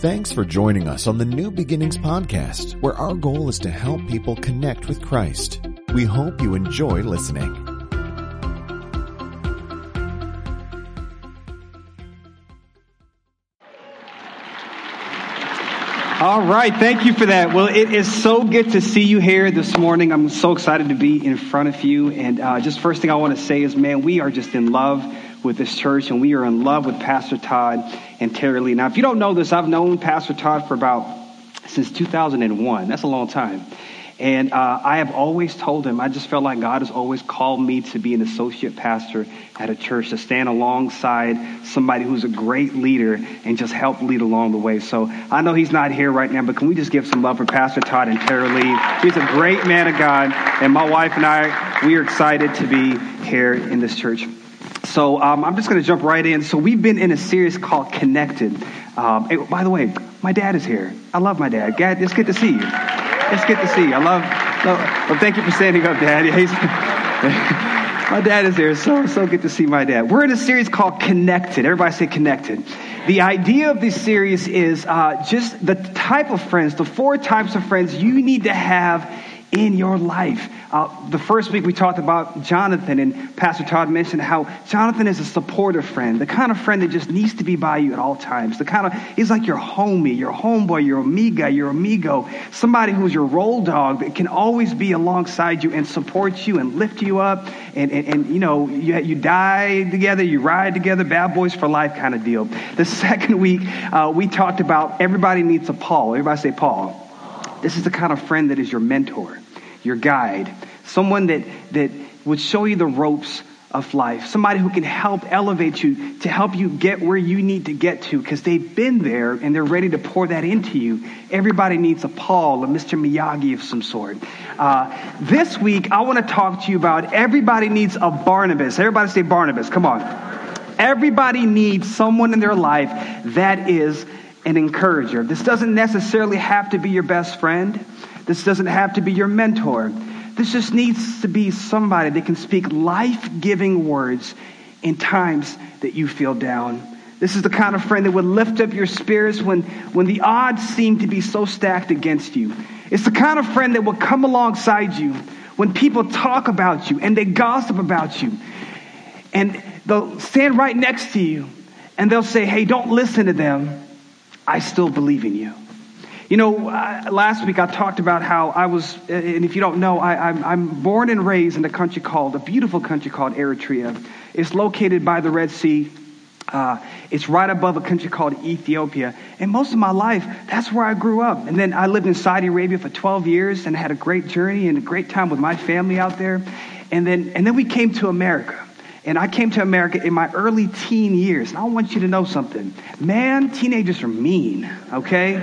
Thanks for joining us on the New Beginnings podcast, where our goal is to help people connect with Christ. We hope you enjoy listening. All right, thank you for that. Well, it is so good to see you here this morning. I'm so excited to be in front of you. And uh, just first thing I want to say is, man, we are just in love with this church, and we are in love with Pastor Todd and Terry Lee. Now, if you don't know this, I've known Pastor Todd for about since 2001. That's a long time. And uh, I have always told him, I just felt like God has always called me to be an associate pastor at a church, to stand alongside somebody who's a great leader and just help lead along the way. So I know he's not here right now, but can we just give some love for Pastor Todd and Tara Lee? He's a great man of God, and my wife and I, we are excited to be here in this church. So um, I'm just going to jump right in. So we've been in a series called Connected. Um, by the way, my dad is here. I love my dad. Dad, it's good to see you. It's good to see you. I love. love well, thank you for standing up, Dad. my dad is here. So so good to see my dad. We're in a series called Connected. Everybody say Connected. The idea of this series is uh, just the type of friends, the four types of friends you need to have in your life. Uh, the first week we talked about Jonathan, and Pastor Todd mentioned how Jonathan is a supportive friend, the kind of friend that just needs to be by you at all times. The kind of he's like your homie, your homeboy, your amiga, your amigo, somebody who's your roll dog that can always be alongside you and support you and lift you up. And, and, and you know, you, you die together, you ride together, bad boys for life kind of deal. The second week uh, we talked about everybody needs a Paul. Everybody say Paul. This is the kind of friend that is your mentor, your guide, someone that, that would show you the ropes of life, somebody who can help elevate you to help you get where you need to get to because they've been there and they're ready to pour that into you. Everybody needs a Paul, a Mr. Miyagi of some sort. Uh, this week, I want to talk to you about everybody needs a Barnabas. Everybody say Barnabas. Come on. Everybody needs someone in their life that is an encourager. This doesn't necessarily have to be your best friend. This doesn't have to be your mentor. This just needs to be somebody that can speak life giving words in times that you feel down. This is the kind of friend that would lift up your spirits when, when the odds seem to be so stacked against you. It's the kind of friend that will come alongside you when people talk about you and they gossip about you. And they'll stand right next to you and they'll say, hey, don't listen to them. I still believe in you. You know, uh, last week I talked about how I was, uh, and if you don't know, I, am born and raised in a country called, a beautiful country called Eritrea. It's located by the Red Sea. Uh, it's right above a country called Ethiopia. And most of my life, that's where I grew up. And then I lived in Saudi Arabia for 12 years and had a great journey and a great time with my family out there. And then, and then we came to America. And I came to America in my early teen years. And I want you to know something. Man, teenagers are mean, okay?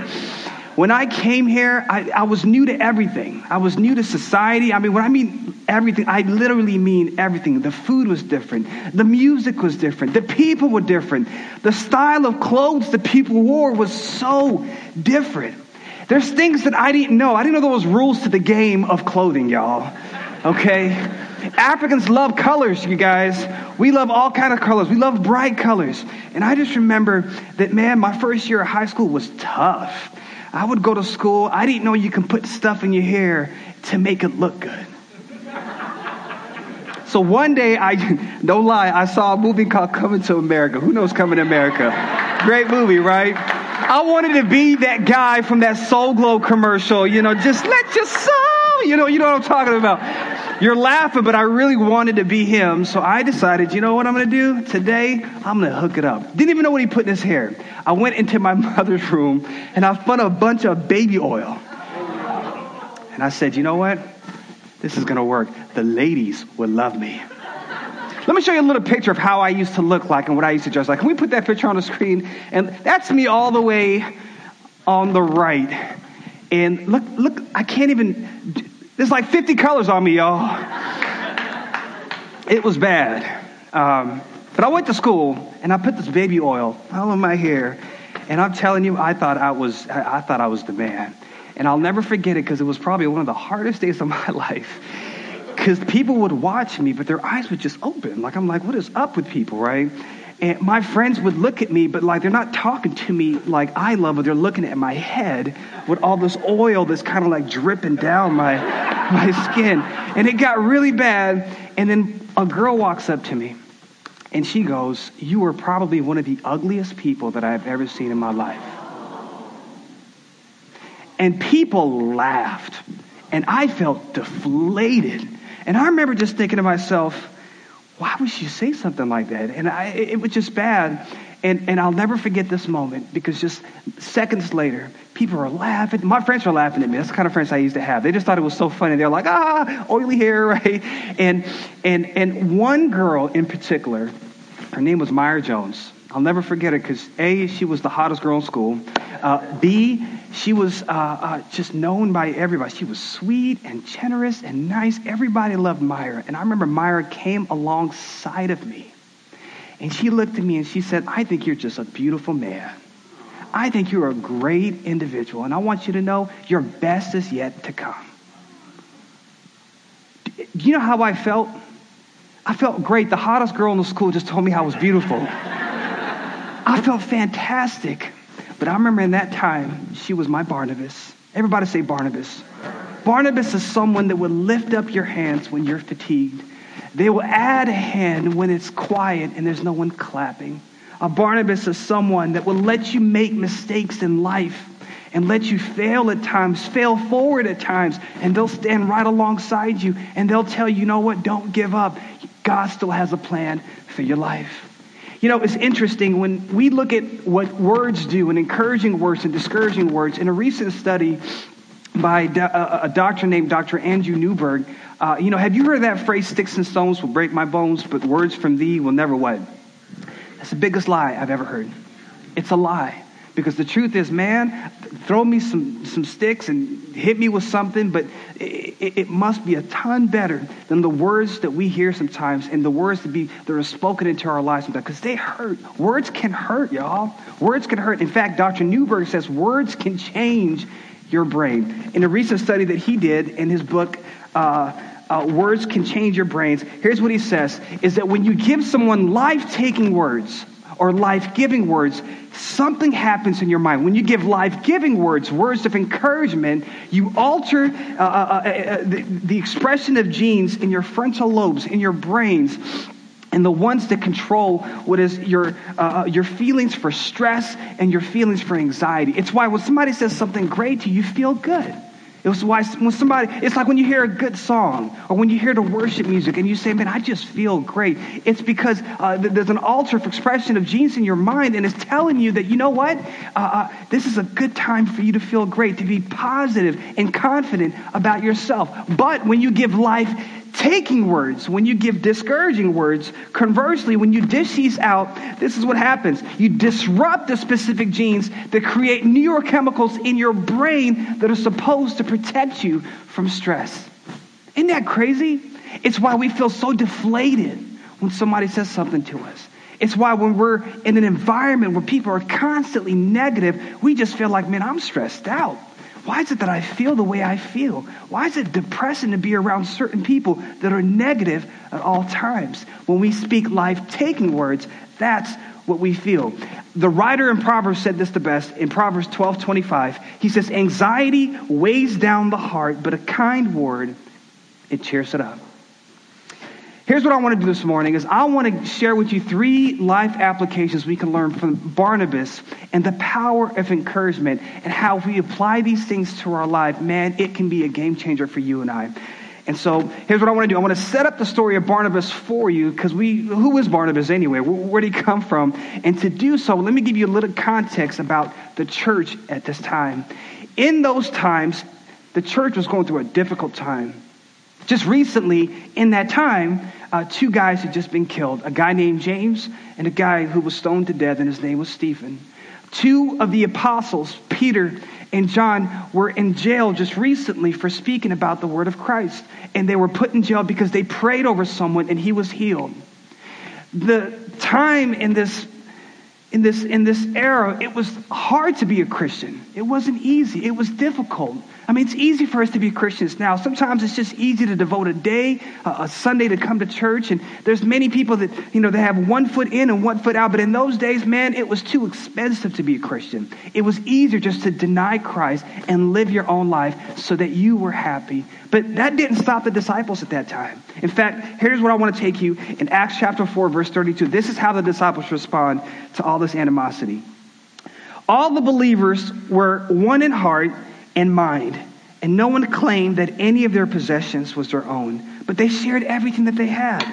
When I came here, I, I, was new to everything. I was new to society. I mean, when I mean everything, I literally mean everything. The food was different. The music was different. The people were different. The style of clothes the people wore was so different. There's things that I didn't know. I didn't know there was rules to the game of clothing, y'all. Okay? Africans love colors, you guys. We love all kind of colors. We love bright colors. And I just remember that, man, my first year of high school was tough. I would go to school. I didn't know you can put stuff in your hair to make it look good. So one day, I don't lie, I saw a movie called Coming to America. Who knows Coming to America? Great movie, right? I wanted to be that guy from that Soul Glo commercial, you know, just let your soul, you know, you know what I'm talking about. You're laughing, but I really wanted to be him. So I decided, you know what I'm going to do? Today, I'm going to hook it up. Didn't even know what he put in his hair. I went into my mother's room and I found a bunch of baby oil. And I said, you know what? This is going to work. The ladies will love me. Let me show you a little picture of how I used to look like and what I used to dress like. Can we put that picture on the screen? And that's me all the way on the right. And look, look, I can't even there's like 50 colors on me, y'all. It was bad. Um, but I went to school and I put this baby oil all in my hair. And I'm telling you, I thought I was, I thought I was the man. And I'll never forget it because it was probably one of the hardest days of my life. Because people would watch me, but their eyes would just open. Like, I'm like, what is up with people, right? And my friends would look at me, but like they're not talking to me like I love, but they're looking at my head with all this oil that's kind of like dripping down my, my skin. And it got really bad. And then a girl walks up to me and she goes, You are probably one of the ugliest people that I've ever seen in my life. And people laughed. And I felt deflated. And I remember just thinking to myself, why would she say something like that? And I, it was just bad. And, and I'll never forget this moment because just seconds later, people are laughing. My friends were laughing at me. That's the kind of friends I used to have. They just thought it was so funny. They're like, ah, oily hair, right? And, and, and one girl in particular, her name was Myra Jones. I'll never forget her because A, she was the hottest girl in school. Uh, B, she was uh, uh, just known by everybody. She was sweet and generous and nice. Everybody loved Myra. And I remember Myra came alongside of me. And she looked at me and she said, I think you're just a beautiful man. I think you're a great individual. And I want you to know your best is yet to come. Do you know how I felt? I felt great. The hottest girl in the school just told me I was beautiful. I felt fantastic. But I remember in that time, she was my Barnabas. Everybody say Barnabas. Barnabas is someone that will lift up your hands when you're fatigued. They will add a hand when it's quiet and there's no one clapping. A Barnabas is someone that will let you make mistakes in life and let you fail at times, fail forward at times, and they'll stand right alongside you and they'll tell you, you know what, don't give up. God still has a plan for your life. You know, it's interesting when we look at what words do and encouraging words and discouraging words. In a recent study by a doctor named Dr. Andrew Newberg, uh, you know, have you heard that phrase, sticks and stones will break my bones, but words from thee will never what? That's the biggest lie I've ever heard. It's a lie. Because the truth is, man, throw me some, some sticks and hit me with something, but it, it, must be a ton better than the words that we hear sometimes and the words that, be, that are spoken into our lives sometimes, because they hurt. Words can hurt, y'all. Words can hurt. In fact, Dr. Newberg says words can change your brain. In a recent study that he did in his book, uh, uh, words can change your brains. Here's what he says is that when you give someone life taking words, or life giving words, something happens in your mind. When you give life giving words, words of encouragement, you alter uh, uh, uh, uh, the, the expression of genes in your frontal lobes, in your brains and the ones that control what is your, uh, uh, your feelings for stress and your feelings for anxiety. It's why when somebody says something great to you, you feel good. It was why when somebody, it's like when you hear a good song or when you hear the worship music and you say, man, I just feel great. It's because uh, there's an alter of expression of genes in your mind and it's telling you that, you know what? Uh, uh, this is a good time for you to feel great, to be positive and confident about yourself. But when you give life taking words, when you give discouraging words, conversely, when you dish these out, this is what happens. You disrupt the specific genes that create neurochemicals in your brain that are supposed to protect you from stress. Isn't that crazy? It's why we feel so deflated when somebody says something to us. It's why when we're in an environment where people are constantly negative, we just feel like, man, I'm stressed out. Why is it that I feel the way I feel? Why is it depressing to be around certain people that are negative at all times? When we speak life taking words, that's what we feel. The writer in Proverbs said this the best in Proverbs 12 25. He says, Anxiety weighs down the heart, but a kind word, it cheers it up. Here's what I want to do this morning is I want to share with you three life applications we can learn from Barnabas and the power of encouragement and how if we apply these things to our life, man, it can be a game changer for you and I. And so here's what I want to do. I want to set up the story of Barnabas for you because we, who is Barnabas anyway? Where, did he come from? And to do so, let me give you a little context about the church at this time. In those times, the church was going through a difficult time. Just recently, in that time, uh, two guys had just been killed a guy named James and a guy who was stoned to death, and his name was Stephen. Two of the apostles, Peter and John, were in jail just recently for speaking about the word of Christ. And they were put in jail because they prayed over someone and he was healed. The time in this in this, in this era, it was hard to be a Christian. It wasn't easy. It was difficult. I mean, it's easy for us to be Christians now. Sometimes it's just easy to devote a day, a Sunday to come to church. And there's many people that, you know, they have one foot in and one foot out. But in those days, man, it was too expensive to be a Christian. It was easier just to deny Christ and live your own life so that you were happy. But that didn't stop the disciples at that time. In fact, here's what I want to take you in Acts chapter 4, verse 32. This is how the disciples respond to all this animosity. All the believers were one in heart and mind. And no one claimed that any of their possessions was their own, but they shared everything that they had.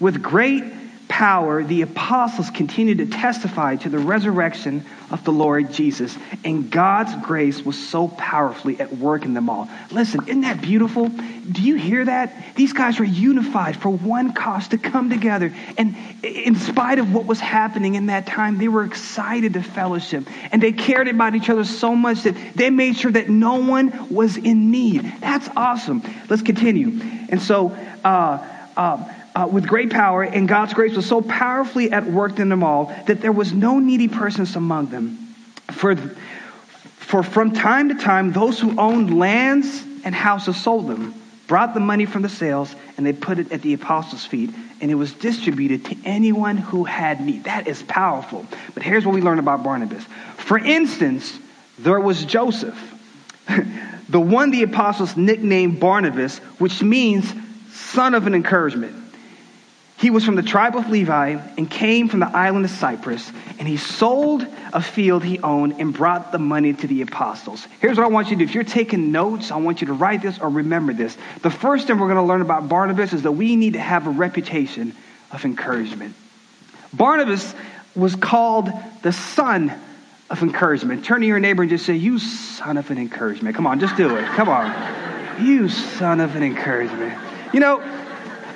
With great power, the apostles continued to testify to the resurrection of the Lord Jesus, and God's grace was so powerfully at work in them all. Listen, isn't that beautiful? Do you hear that? These guys were unified for one cause to come together. And in spite of what was happening in that time, they were excited to fellowship. And they cared about each other so much that they made sure that no one was in need. That's awesome. Let's continue. And so, uh, uh, uh, with great power, and God's grace was so powerfully at work in them all that there was no needy persons among them. For, for from time to time, those who owned lands and houses sold them, brought the money from the sales, and they put it at the apostles' feet, and it was distributed to anyone who had need. That is powerful. But here's what we learn about Barnabas. For instance, there was Joseph, the one the apostles nicknamed Barnabas, which means son of an encouragement. He was from the tribe of Levi and came from the island of Cyprus, and he sold a field he owned and brought the money to the apostles. Here's what I want you to do. If you're taking notes, I want you to write this or remember this. The first thing we're going to learn about Barnabas is that we need to have a reputation of encouragement. Barnabas was called the son of encouragement. Turn to your neighbor and just say, You son of an encouragement. Come on, just do it. Come on. You son of an encouragement. You know,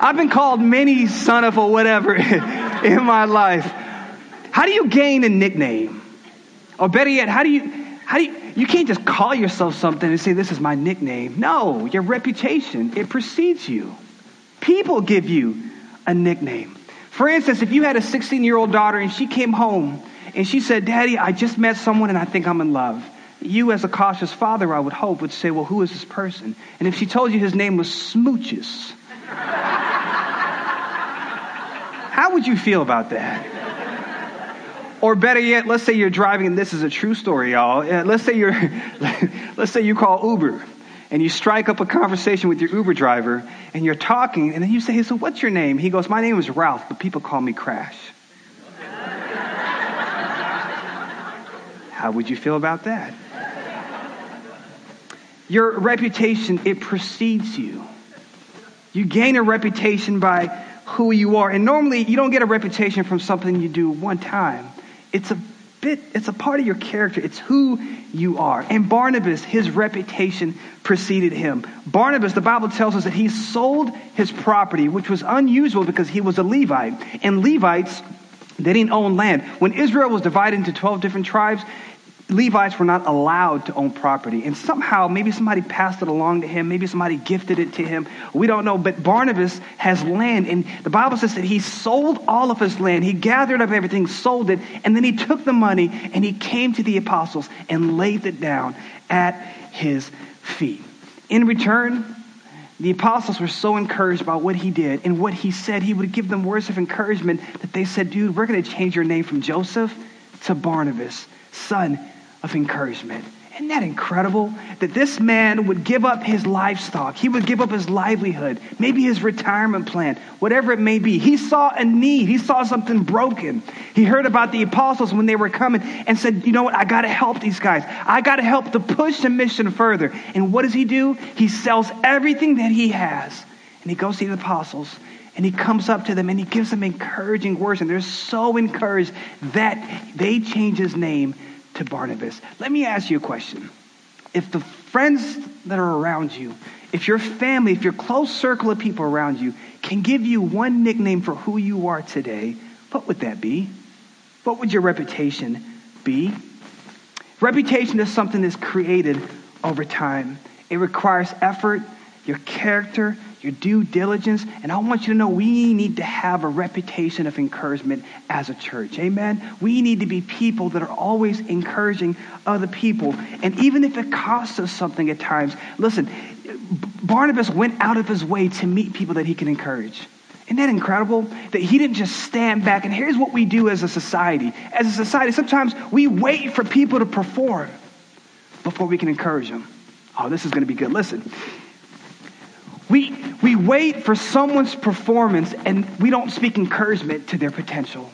I've been called many son of a whatever in my life. How do you gain a nickname? Or better yet, how do you, how do you, you can't just call yourself something and say, this is my nickname. No, your reputation, it precedes you. People give you a nickname. For instance, if you had a 16 year old daughter and she came home and she said, Daddy, I just met someone and I think I'm in love. You, as a cautious father, I would hope, would say, Well, who is this person? And if she told you his name was Smooches, how would you feel about that? Or better yet, let's say you're driving, and this is a true story, y'all. Uh, let's say you're, let's say you call Uber, and you strike up a conversation with your Uber driver, and you're talking, and then you say, hey, "So what's your name?" He goes, "My name is Ralph, but people call me Crash." How would you feel about that? Your reputation, it precedes you. You gain a reputation by who you are. And normally, you don't get a reputation from something you do one time. It's a bit, it's a part of your character. It's who you are. And Barnabas, his reputation preceded him. Barnabas, the Bible tells us that he sold his property, which was unusual because he was a Levite. And Levites, they didn't own land. When Israel was divided into 12 different tribes, Levites were not allowed to own property. And somehow, maybe somebody passed it along to him. Maybe somebody gifted it to him. We don't know. But Barnabas has land. And the Bible says that he sold all of his land. He gathered up everything, sold it. And then he took the money and he came to the apostles and laid it down at his feet. In return, the apostles were so encouraged by what he did and what he said. He would give them words of encouragement that they said, dude, we're going to change your name from Joseph to Barnabas, son of encouragement. Isn't that incredible? That this man would give up his livestock. He would give up his livelihood, maybe his retirement plan, whatever it may be. He saw a need. He saw something broken. He heard about the apostles when they were coming and said, you know what? I got to help these guys. I got to help to push the mission further. And what does he do? He sells everything that he has and he goes to the apostles and he comes up to them and he gives them encouraging words. And they're so encouraged that they change his name to Barnabas. Let me ask you a question. If the friends that are around you, if your family, if your close circle of people around you can give you one nickname for who you are today, what would that be? What would your reputation be? Reputation is something that's created over time. It requires effort, your character, your due diligence. And I want you to know we need to have a reputation of encouragement as a church. Amen? We need to be people that are always encouraging other people. And even if it costs us something at times, listen, Barnabas went out of his way to meet people that he can encourage. Isn't that incredible? That he didn't just stand back. And here's what we do as a society. As a society, sometimes we wait for people to perform before we can encourage them. Oh, this is going to be good. Listen. We, we wait for someone's performance and we don't speak encouragement to their potential.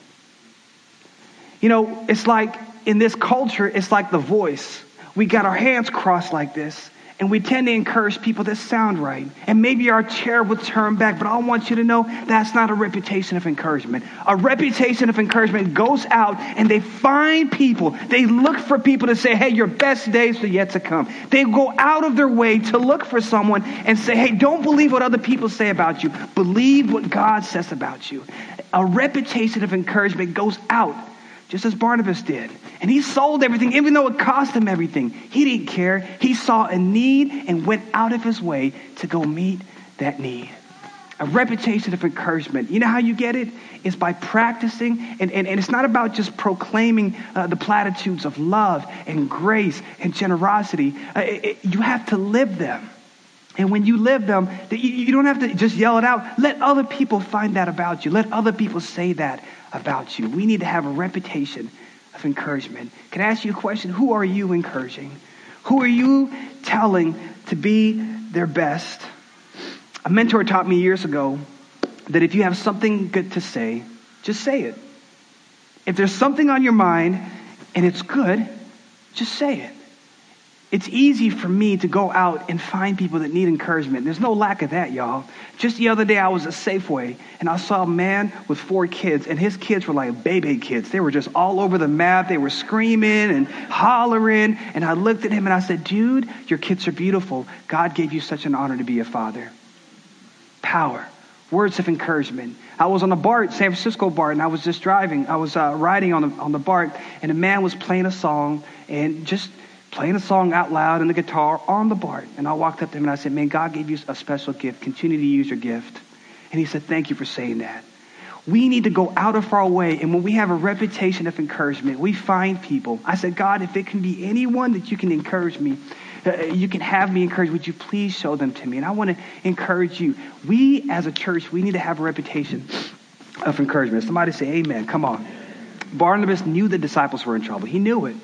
You know, it's like in this culture, it's like the voice. We got our hands crossed like this and we tend to encourage people that sound right. And maybe our chair will turn back, but I want you to know that's not a reputation of encouragement. A reputation of encouragement goes out and they find people. They look for people to say, hey, your best days are yet to come. They go out of their way to look for someone and say, hey, don't believe what other people say about you. Believe what God says about you. A reputation of encouragement goes out just as Barnabas did. And he sold everything, even though it cost him everything. He didn't care. He saw a need and went out of his way to go meet that need. A reputation of encouragement. You know how you get it? It's by practicing, and, and, and it's not about just proclaiming uh, the platitudes of love and grace and generosity. Uh, it, it, you have to live them. And when you live them, you, don't have to just yell it out. Let other people find that about you. Let other people say that about you. We need to have a reputation of encouragement. Can I ask you a question? Who are you encouraging? Who are you telling to be their best? A mentor taught me years ago that if you have something good to say, just say it. If there's something on your mind and it's good, just say it. It's easy for me to go out and find people that need encouragement. There's no lack of that, y'all. Just the other day, I was at Safeway and I saw a man with four kids, and his kids were like baby kids. They were just all over the map. They were screaming and hollering. And I looked at him and I said, Dude, your kids are beautiful. God gave you such an honor to be a father. Power, words of encouragement. I was on the BART, San Francisco BART, and I was just driving. I was uh, riding on the, on the BART, and a man was playing a song and just playing a song out loud in the guitar on the BART. And I walked up to him and I said, Man, God gave you a special gift. Continue to use your gift. And he said, Thank you for saying that. We need to go out of our way. And when we have a reputation of encouragement, we find people. I said, God, if it can be anyone that you can encourage me, uh, you can have me encouraged, would you please show them to me? And I want to encourage you. We, as a church, we need to have a reputation of encouragement. Somebody say, Amen. Come on. Barnabas knew the disciples were in trouble. He knew it.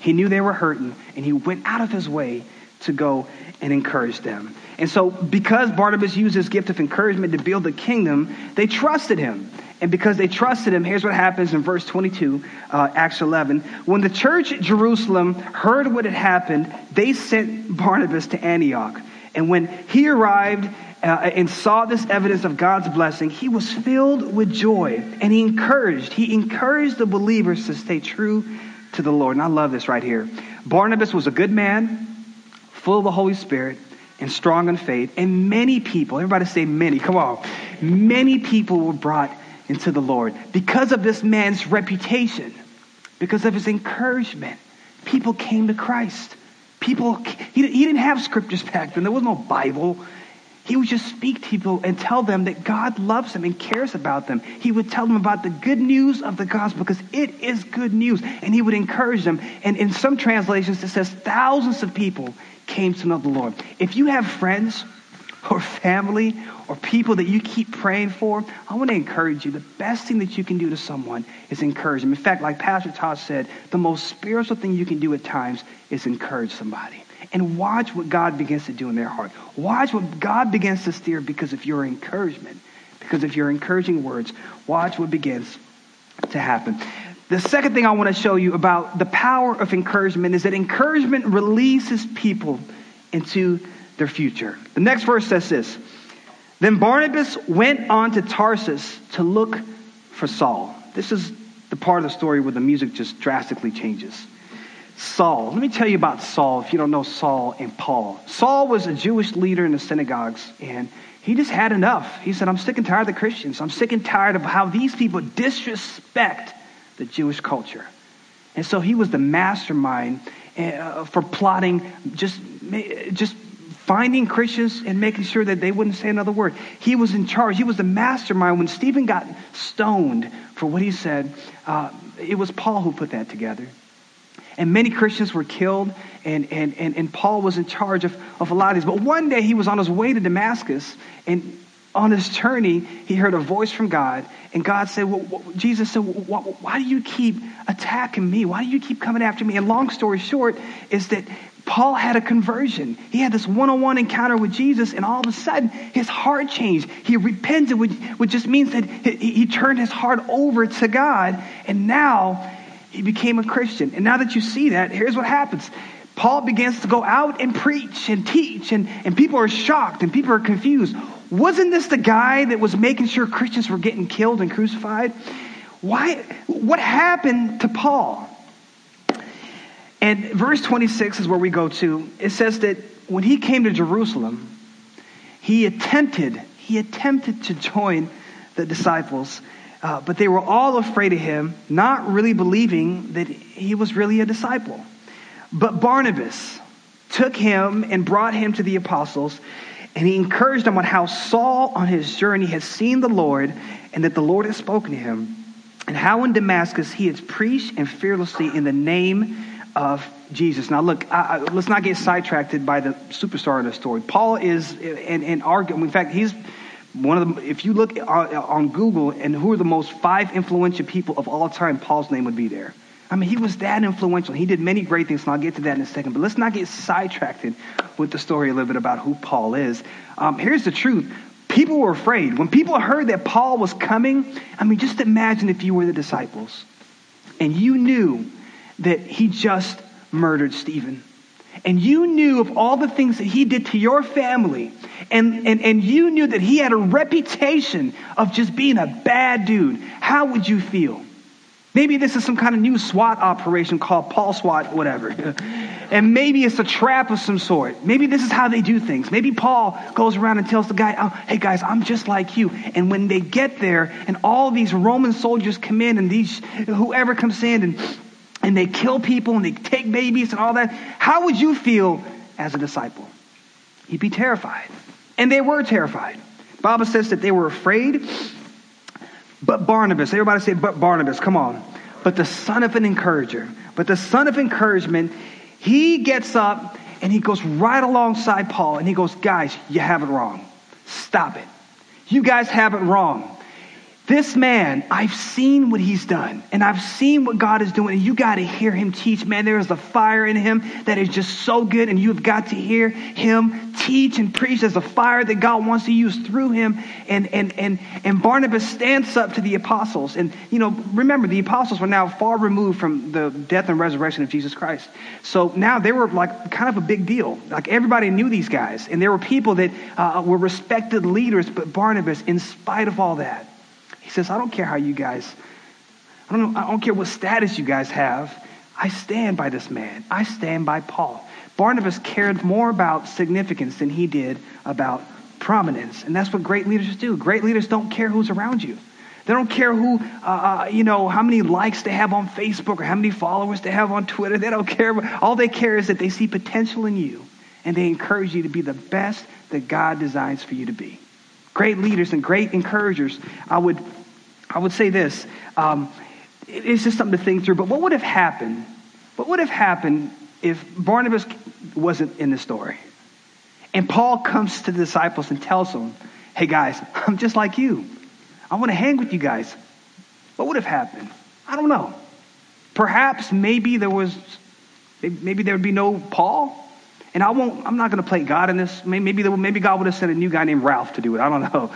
He knew they were hurting, and he went out of his way to go and encourage them. And so, because Barnabas used his gift of encouragement to build the kingdom, they trusted him. And because they trusted him, here's what happens in verse 22, uh, Acts 11. When the church at Jerusalem heard what had happened, they sent Barnabas to Antioch. And when he arrived uh, and saw this evidence of God's blessing, he was filled with joy. And he encouraged, he encouraged the believers to stay true to the Lord. And I love this right here. Barnabas was a good man, full of the Holy Spirit, and strong in faith. And many people, everybody say many, come on. Many people were brought into the Lord because of this man's reputation, because of his encouragement. People came to Christ. People, he, he didn't have scriptures back then. There was no Bible. He would just speak to people and tell them that God loves them and cares about them. He would tell them about the good news of the gospel because it is good news. And he would encourage them. And in some translations, it says thousands of people came to know the Lord. If you have friends or family or people that you keep praying for, I want to encourage you. The best thing that you can do to someone is encourage them. In fact, like Pastor Todd said, the most spiritual thing you can do at times is encourage somebody and watch what God begins to do in their heart. Watch what God begins to steer because of your encouragement, because of your encouraging words. Watch what begins to happen. The second thing I want to show you about the power of encouragement is that encouragement releases people into their future. The next verse says this Then Barnabas went on to Tarsus to look for Saul. This is the part of the story where the music just drastically changes. Saul. Let me tell you about Saul if you don't know Saul and Paul. Saul was a Jewish leader in the synagogues, and he just had enough. He said, I'm sick and tired of the Christians. I'm sick and tired of how these people disrespect the Jewish culture. And so he was the mastermind uh, for plotting just, just finding Christians and making sure that they wouldn't say another word. He was in charge. He was the mastermind. When Stephen got stoned for what he said, uh, it was Paul who put that together. And many Christians were killed, and, and, and, and Paul was in charge of, of a lot of these. But one day he was on his way to Damascus, and on his journey, he heard a voice from God, and God said, well, Jesus said, well, why do you keep attacking me? Why do you keep coming after me? And long story short is that Paul had a conversion. He had this one-on-one encounter with Jesus, and all of a sudden, his heart changed. He repented, which, which just means that he, he turned his heart over to God, and now he became a Christian. And now that you see that, here's what happens. Paul begins to go out and preach and teach, and, and people are shocked and people are confused. Wasn't this the guy that was making sure Christians were getting killed and crucified? Why? What happened to Paul? And verse 26 is where we go to. It says that when he came to Jerusalem, he attempted, he attempted to join the disciples, uh, but they were all afraid of him, not really believing that he was really a disciple. But Barnabas took him and brought him to the apostles, and he encouraged them on how Saul on his journey had seen the Lord and that the Lord had spoken to him, and how in Damascus he had preached and fearlessly in the name of Jesus. Now, look, I, I, let's not get sidetracked by the superstar of the story. Paul is, in argument, in fact, he's one of the, if you look on, Google and who are the most five influential people of all time, Paul's name would be there. I mean, he was that influential. He did many great things, and I'll get to that in a second. But let's not get sidetracked with the story a little bit about who Paul is. Um, here's the truth people were afraid. When people heard that Paul was coming, I mean, just imagine if you were the disciples and you knew that he just murdered Stephen. And you knew of all the things that he did to your family, and, and, and you knew that he had a reputation of just being a bad dude, how would you feel? Maybe this is some kind of new SWAT operation called Paul SWAT, whatever. And maybe it's a trap of some sort. Maybe this is how they do things. Maybe Paul goes around and tells the guy, oh, hey guys, I'm just like you. And when they get there and all these Roman soldiers come in and these, whoever comes in and, and they kill people and they take babies and all that, how would you feel as a disciple? You'd be terrified. And they were terrified. Bible says that they were afraid but Barnabas, everybody say, but Barnabas, come on. But the son of an encourager, but the son of encouragement, he gets up and he goes right alongside Paul and he goes, guys, you have it wrong. Stop it. You guys have it wrong. This man, I've seen what he's done, and I've seen what God is doing, and you got to hear him teach. Man, there is a fire in him that is just so good, and you've got to hear him teach and preach. There's a fire that God wants to use through him. And, and, and, and Barnabas stands up to the apostles. And, you know, remember, the apostles were now far removed from the death and resurrection of Jesus Christ. So now they were like kind of a big deal. Like everybody knew these guys, and there were people that uh, were respected leaders, but Barnabas, in spite of all that, he says, I don't care how you guys, I don't, know, I don't care what status you guys have. I stand by this man. I stand by Paul. Barnabas cared more about significance than he did about prominence. And that's what great leaders do. Great leaders don't care who's around you. They don't care who, uh, uh, you know, how many likes they have on Facebook or how many followers they have on Twitter. They don't care. All they care is that they see potential in you and they encourage you to be the best that God designs for you to be. Great leaders and great encouragers, I would I would say this um, it's just something to think through, but what would have happened? What would have happened if Barnabas wasn't in the story? And Paul comes to the disciples and tells them, hey guys, I'm just like you. I want to hang with you guys. What would have happened? I don't know. Perhaps maybe there was, maybe there would be no Paul. And I won't, I'm not going to play God in this. Maybe, maybe God would have sent a new guy named Ralph to do it. I don't know.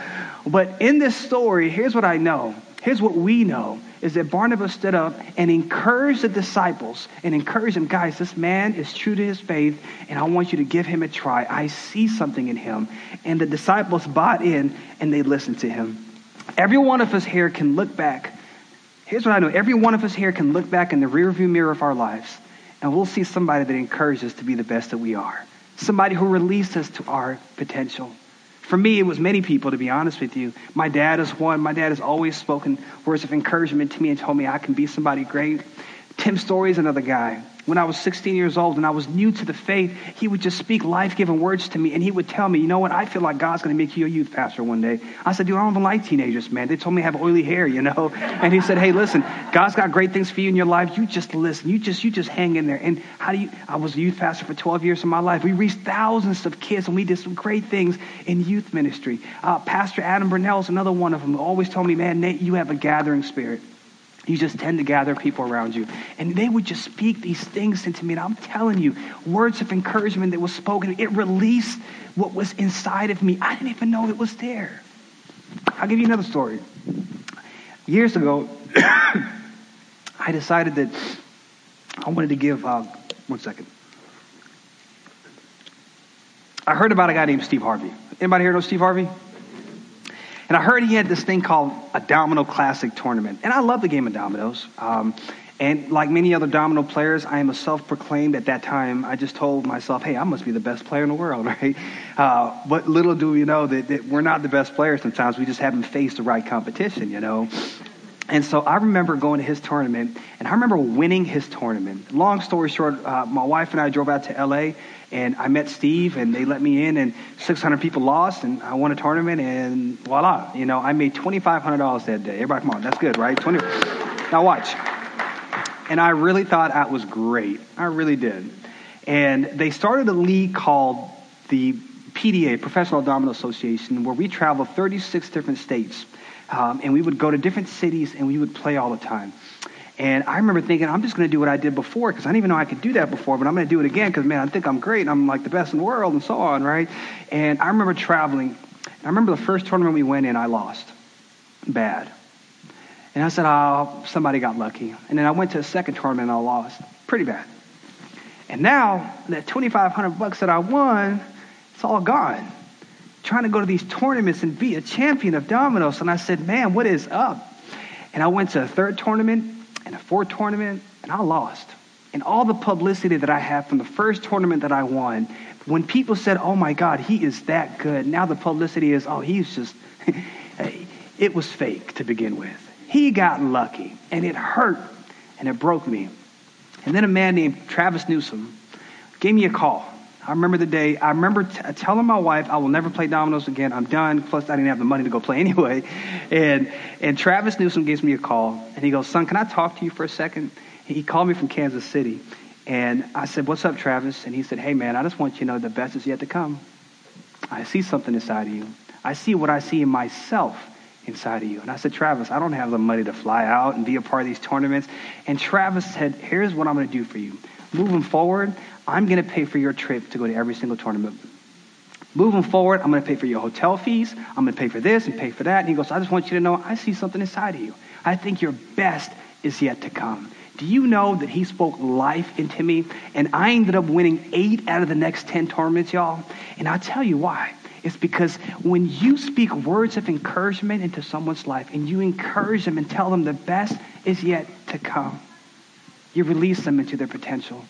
But in this story, here's what I know. Here's what we know is that Barnabas stood up and encouraged the disciples and encouraged them, guys, this man is true to his faith, and I want you to give him a try. I see something in him. And the disciples bought in and they listened to him. Every one of us here can look back. Here's what I know every one of us here can look back in the rearview mirror of our lives and we'll see somebody that encourages us to be the best that we are. Somebody who released us to our potential. For me, it was many people, to be honest with you. My dad is one. My dad has always spoken words of encouragement to me and told me I can be somebody great. Tim Story is another guy when I was 16 years old and I was new to the faith, he would just speak life giving words to me and he would tell me, you know what, I feel like God's going to make you a youth pastor one day. I said, dude, I don't even like teenagers, man. They told me I have oily hair, you know? And he said, hey, listen, God's got great things for you in your life. You just listen. You just, you just hang in there. And how do you, I was a youth pastor for 12 years of my life. We reached thousands of kids and we did some great things in youth ministry. Uh, pastor Adam Burnell is another one of them always told me, man, Nate, you have a gathering spirit. You just tend to gather people around you. And they would just speak these things into me. And I'm telling you, words of encouragement that was spoken, it released what was inside of me. I didn't even know it was there. I'll give you another story. Years ago, I decided that I wanted to give, uh, one second. I heard about a guy named Steve Harvey. Anybody here know Steve Harvey? And I heard he had this thing called a Domino Classic tournament. And I love the game of dominoes. Um, and like many other domino players, I am a self proclaimed at that time. I just told myself, hey, I must be the best player in the world, right? Uh, but little do we know that, that we're not the best players sometimes. We just haven't faced the right competition, you know? And so I remember going to his tournament, and I remember winning his tournament. Long story short, uh, my wife and I drove out to LA, and I met Steve, and they let me in, and 600 people lost, and I won a tournament, and voila, you know, I made $2,500 that day. Everybody, come on, that's good, right? 20. Now watch. And I really thought that was great. I really did. And they started a league called the PDA, Professional Domino Association, where we traveled 36 different states. Um, and we would go to different cities and we would play all the time. And I remember thinking, I'm just going to do what I did before because I didn't even know I could do that before, but I'm going to do it again because, man, I think I'm great and I'm like the best in the world and so on, right? And I remember traveling. I remember the first tournament we went in, I lost. Bad. And I said, oh, somebody got lucky. And then I went to a second tournament and I lost. Pretty bad. And now, that 2500 bucks that I won, it's all gone trying to go to these tournaments and be a champion of dominoes. And I said, man, what is up? And I went to a third tournament and a fourth tournament, and I lost. And all the publicity that I had from the first tournament that I won, when people said, oh my God, he is that good, now the publicity is, oh, he's just, it was fake to begin with. He got lucky, and it hurt, and it broke me. And then a man named Travis Newsom gave me a call. I remember the day, I remember t- telling my wife, I will never play dominoes again. I'm done. Plus, I didn't have the money to go play anyway. And, and Travis Newsom gives me a call, and he goes, Son, can I talk to you for a second? He called me from Kansas City. And I said, What's up, Travis? And he said, Hey, man, I just want you to know the best is yet to come. I see something inside of you. I see what I see in myself inside of you. And I said, Travis, I don't have the money to fly out and be a part of these tournaments. And Travis said, Here's what I'm going to do for you. Moving forward, I'm going to pay for your trip to go to every single tournament. Moving forward, I'm going to pay for your hotel fees. I'm going to pay for this and pay for that. And he goes, I just want you to know I see something inside of you. I think your best is yet to come. Do you know that he spoke life into me? And I ended up winning eight out of the next 10 tournaments, y'all. And I'll tell you why. It's because when you speak words of encouragement into someone's life and you encourage them and tell them the best is yet to come, you release them into their potential.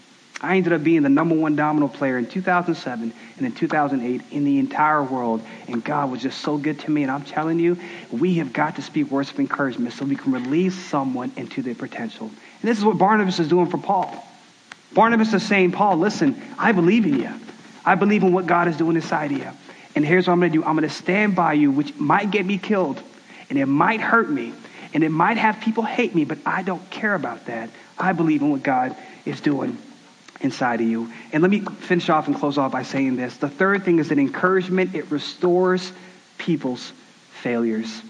I ended up being the number one domino player in 2007 and in 2008 in the entire world. And God was just so good to me. And I'm telling you, we have got to speak words of encouragement so we can release someone into their potential. And this is what Barnabas is doing for Paul. Barnabas is saying, Paul, listen, I believe in you. I believe in what God is doing inside of you. And here's what I'm going to do I'm going to stand by you, which might get me killed, and it might hurt me, and it might have people hate me, but I don't care about that. I believe in what God is doing inside of you. And let me finish off and close off by saying this. The third thing is that encouragement, it restores people's failures.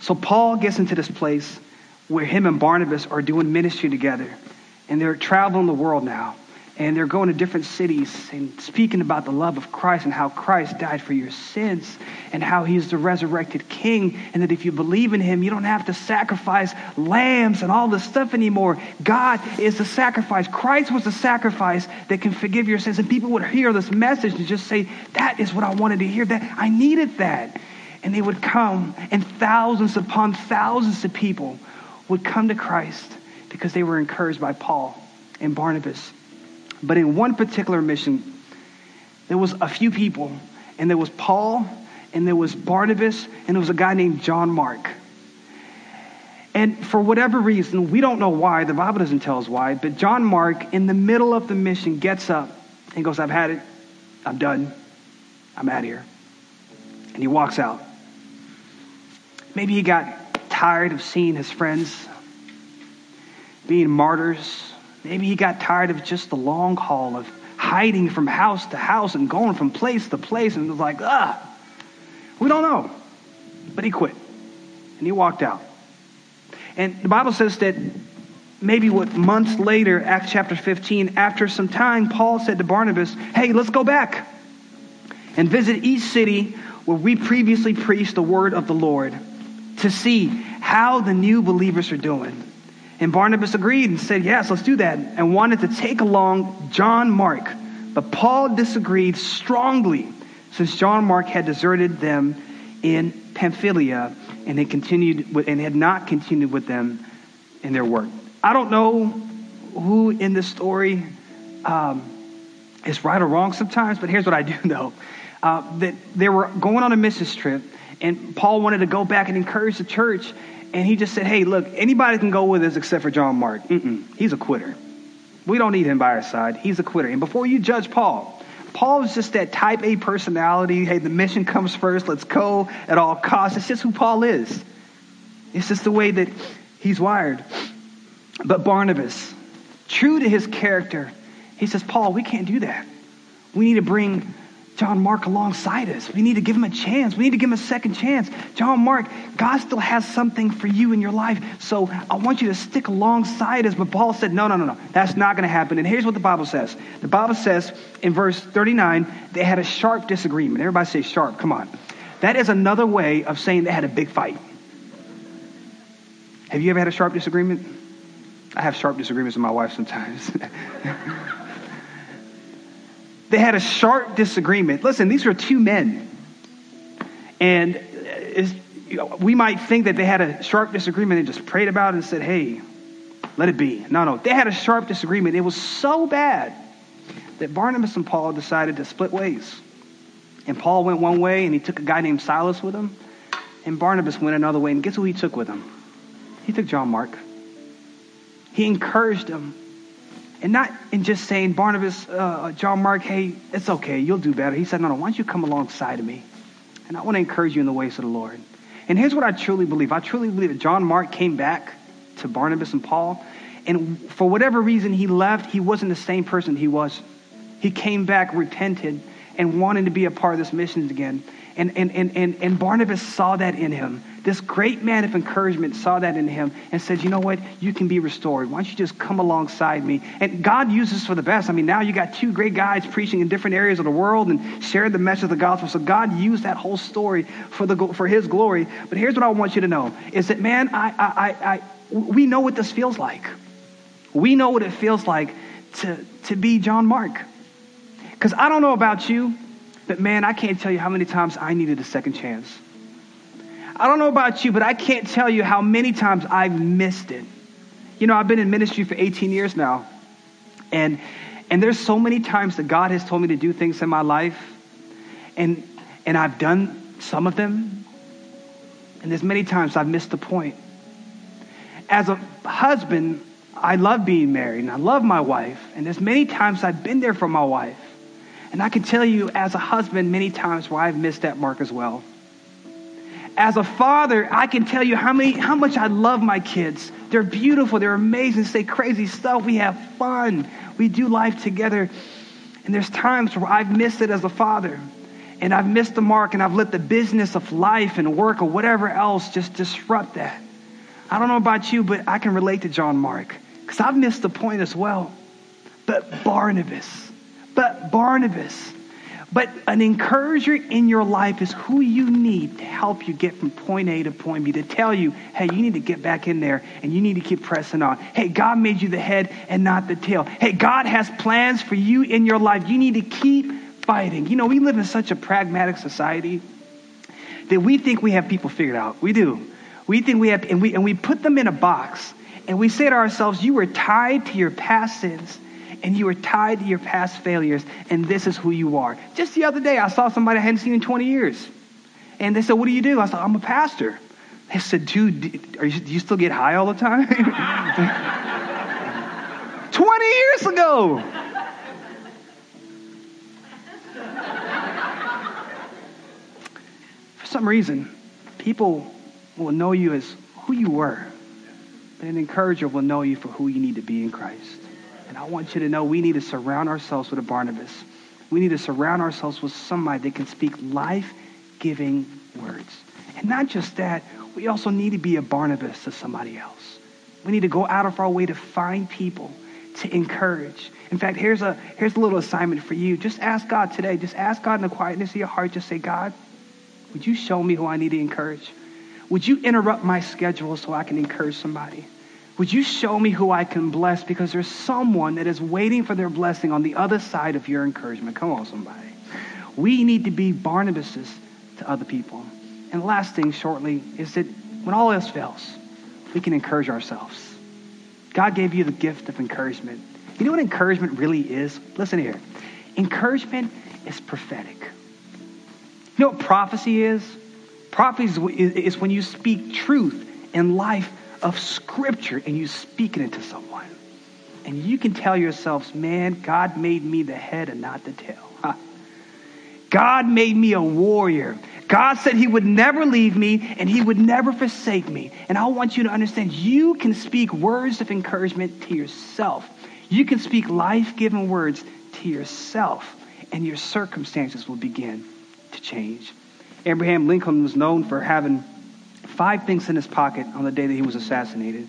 So Paul gets into this place where him and Barnabas are doing ministry together. And they're traveling the world now and they're going to different cities and speaking about the love of Christ and how Christ died for your sins and how he's the resurrected king and that if you believe in him, you don't have to sacrifice lambs and all this stuff anymore. God is the sacrifice. Christ was the sacrifice that can forgive your sins. And people would hear this message and just say, that is what I wanted to hear. That I needed that. And they would come and thousands upon thousands of people would come to Christ because they were encouraged by Paul and Barnabas. But in one particular mission, there was a few people, and there was Paul, and there was Barnabas, and there was a guy named John Mark. And for whatever reason, we don't know why, the Bible doesn't tell us why, but John Mark, in the middle of the mission, gets up and goes, I've had it. I'm done. I'm out of here. And he walks out. Maybe he got tired of seeing his friends being martyrs. Maybe he got tired of just the long haul of hiding from house to house and going from place to place and was like, ah, we don't know. But he quit and he walked out. And the Bible says that maybe what months later, Acts chapter 15, after some time, Paul said to Barnabas, Hey, let's go back and visit each city where we previously preached the word of the Lord to see how the new believers are doing. And Barnabas agreed and said, Yes, let's do that, and wanted to take along John Mark. But Paul disagreed strongly since John Mark had deserted them in Pamphylia and had continued with, and had not continued with them in their work. I don't know who in this story um, is right or wrong sometimes, but here's what I do know: uh, that they were going on a missions trip, and Paul wanted to go back and encourage the church, and he just said, "Hey, look, anybody can go with us except for John Mark. Mm-mm, he's a quitter. We don't need him by our side. He's a quitter." And before you judge Paul, Paul is just that type A personality. Hey, the mission comes first. Let's go at all costs. It's just who Paul is. It's just the way that he's wired. But Barnabas, true to his character, he says, Paul, we can't do that. We need to bring John Mark alongside us. We need to give him a chance. We need to give him a second chance. John Mark, God still has something for you in your life. So I want you to stick alongside us. But Paul said, no, no, no, no. That's not going to happen. And here's what the Bible says. The Bible says in verse 39, they had a sharp disagreement. Everybody say sharp. Come on. That is another way of saying they had a big fight. Have you ever had a sharp disagreement? I have sharp disagreements with my wife sometimes. They had a sharp disagreement. Listen, these were two men. And we might think that they had a sharp disagreement and just prayed about it and said, hey, let it be. No, no. They had a sharp disagreement. It was so bad that Barnabas and Paul decided to split ways. And Paul went one way and he took a guy named Silas with him. And Barnabas went another way. And guess who he took with him? He took John Mark. He encouraged him. And not in just saying, Barnabas, uh, John Mark, hey, it's okay, you'll do better. He said, no, no, why don't you come alongside of me? And I want to encourage you in the ways of the Lord. And here's what I truly believe I truly believe that John Mark came back to Barnabas and Paul. And for whatever reason he left, he wasn't the same person he was. He came back repented and wanted to be a part of this mission again. And, and, and, and, and Barnabas saw that in him. This great man of encouragement saw that in him and said, You know what? You can be restored. Why don't you just come alongside me? And God uses for the best. I mean, now you got two great guys preaching in different areas of the world and shared the message of the gospel. So God used that whole story for, the, for his glory. But here's what I want you to know is that, man, I, I, I, we know what this feels like. We know what it feels like to, to be John Mark. Because I don't know about you, but man, I can't tell you how many times I needed a second chance. I don't know about you, but I can't tell you how many times I've missed it. You know, I've been in ministry for 18 years now. And and there's so many times that God has told me to do things in my life and and I've done some of them. And there's many times I've missed the point. As a husband, I love being married and I love my wife. And there's many times I've been there for my wife. And I can tell you as a husband many times where I've missed that mark as well. As a father, I can tell you how many how much I love my kids. They're beautiful, they're amazing, say crazy stuff. We have fun. We do life together. And there's times where I've missed it as a father. And I've missed the mark and I've let the business of life and work or whatever else just disrupt that. I don't know about you, but I can relate to John Mark because I've missed the point as well. But Barnabas, but Barnabas. But an encourager in your life is who you need to help you get from point A to point B, to tell you, hey, you need to get back in there and you need to keep pressing on. Hey, God made you the head and not the tail. Hey, God has plans for you in your life. You need to keep fighting. You know, we live in such a pragmatic society that we think we have people figured out. We do. We think we have, and we, and we put them in a box and we say to ourselves, you were tied to your past sins and you are tied to your past failures, and this is who you are. Just the other day, I saw somebody I hadn't seen in 20 years. And they said, What do you do? I said, I'm a pastor. They said, dude, are you, do you still get high all the time? 20 years ago. For some reason, people will know you as who you were, but an encourager will know you for who you need to be in Christ. And I want you to know we need to surround ourselves with a Barnabas. We need to surround ourselves with somebody that can speak life giving words. And not just that, we also need to be a Barnabas to somebody else. We need to go out of our way to find people to encourage. In fact, here's a here's a little assignment for you. Just ask God today. Just ask God in the quietness of your heart. Just say, God, would you show me who I need to encourage? Would you interrupt my schedule so I can encourage somebody? Would you show me who I can bless? Because there's someone that is waiting for their blessing on the other side of your encouragement. Come on, somebody. We need to be Barnabases to other people. And last thing, shortly, is that when all else fails, we can encourage ourselves. God gave you the gift of encouragement. You know what encouragement really is? Listen here. Encouragement is prophetic. You know what prophecy is? Prophecy is when you speak truth and life of Scripture and you speak it into someone. And you can tell yourselves, man, God made me the head and not the tail. God made me a warrior. God said he would never leave me and he would never forsake me. And I want you to understand you can speak words of encouragement to yourself. You can speak life giving words to yourself, and your circumstances will begin to change. Abraham Lincoln was known for having five things in his pocket on the day that he was assassinated.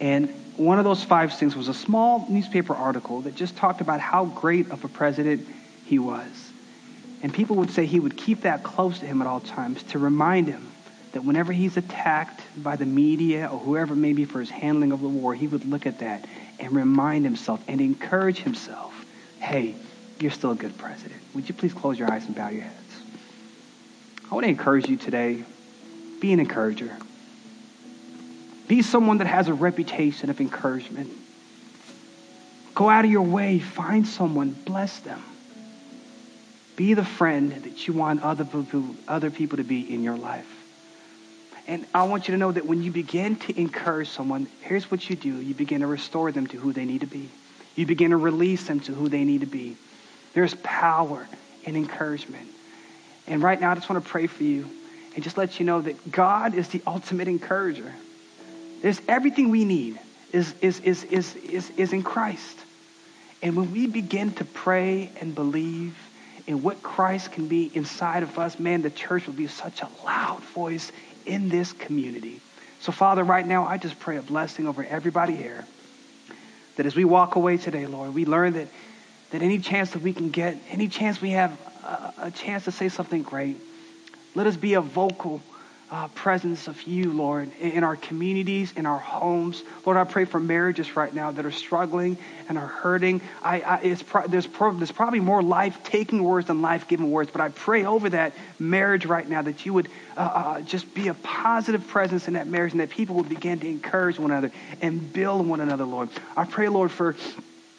And one of those five things was a small newspaper article that just talked about how great of a president he was. And people would say he would keep that close to him at all times to remind him that whenever he's attacked by the media or whoever it may be for his handling of the war, he would look at that and remind himself and encourage himself hey, you're still a good president. Would you please close your eyes and bow your heads? I want to encourage you today be an encourager. Be someone that has a reputation of encouragement. Go out of your way, find someone, bless them. Be the friend that you want other people, other people to be in your life. And I want you to know that when you begin to encourage someone, here's what you do. You begin to restore them to who they need to be. You begin to release them to who they need to be. There's power in encouragement. And right now, I just want to pray for you and just let you know that God is the ultimate encourager. There's everything we need is, is, is, is, is, is in Christ. And when we begin to pray and believe in what Christ can be inside of us, man, the church will be such a loud voice in this community. So, Father, right now, I just pray a blessing over everybody here. That as we walk away today, Lord, we learn that, that any chance that we can get, any chance we have a, a chance to say something great, let us be a vocal uh, presence of you, Lord, in our communities, in our homes. Lord, I pray for marriages right now that are struggling and are hurting. I, I pro- there's, pro- there's probably more life taking words than life giving words, but I pray over that marriage right now that you would uh, uh, just be a positive presence in that marriage and that people would begin to encourage one another and build one another, Lord. I pray, Lord, for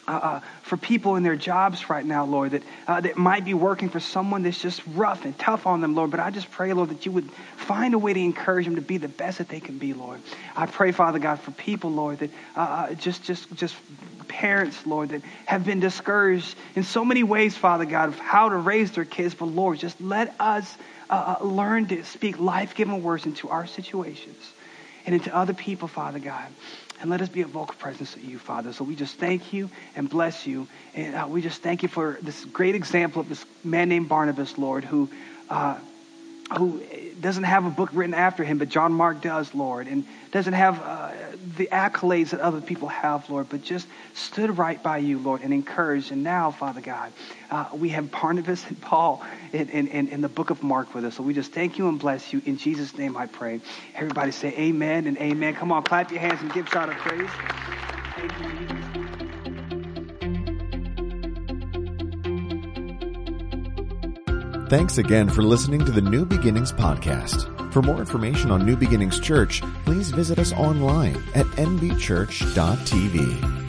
uh, uh, for people in their jobs right now, Lord, that, uh, that might be working for someone that's just rough and tough on them, Lord. But I just pray, Lord, that you would find a way to encourage them to be the best that they can be, Lord. I pray, Father God, for people, Lord, that uh, uh, just, just, just parents, Lord, that have been discouraged in so many ways, Father God, of how to raise their kids. But Lord, just let us uh, learn to speak life-giving words into our situations and into other people, Father God. And let us be a vocal presence of you, Father. So we just thank you and bless you. And uh, we just thank you for this great example of this man named Barnabas, Lord, who, uh, who doesn't have a book written after him, but John Mark does, Lord, and doesn't have uh, the accolades that other people have, Lord, but just stood right by you, Lord, and encouraged. And now, Father God, uh, we have Barnabas and Paul in, in, in the book of Mark with us. So we just thank you and bless you. In Jesus' name I pray. Everybody say amen and amen. Come on, clap your hands and give God a praise. Thank you, Thanks again for listening to the New Beginnings podcast. For more information on New Beginnings Church, please visit us online at nbchurch.tv.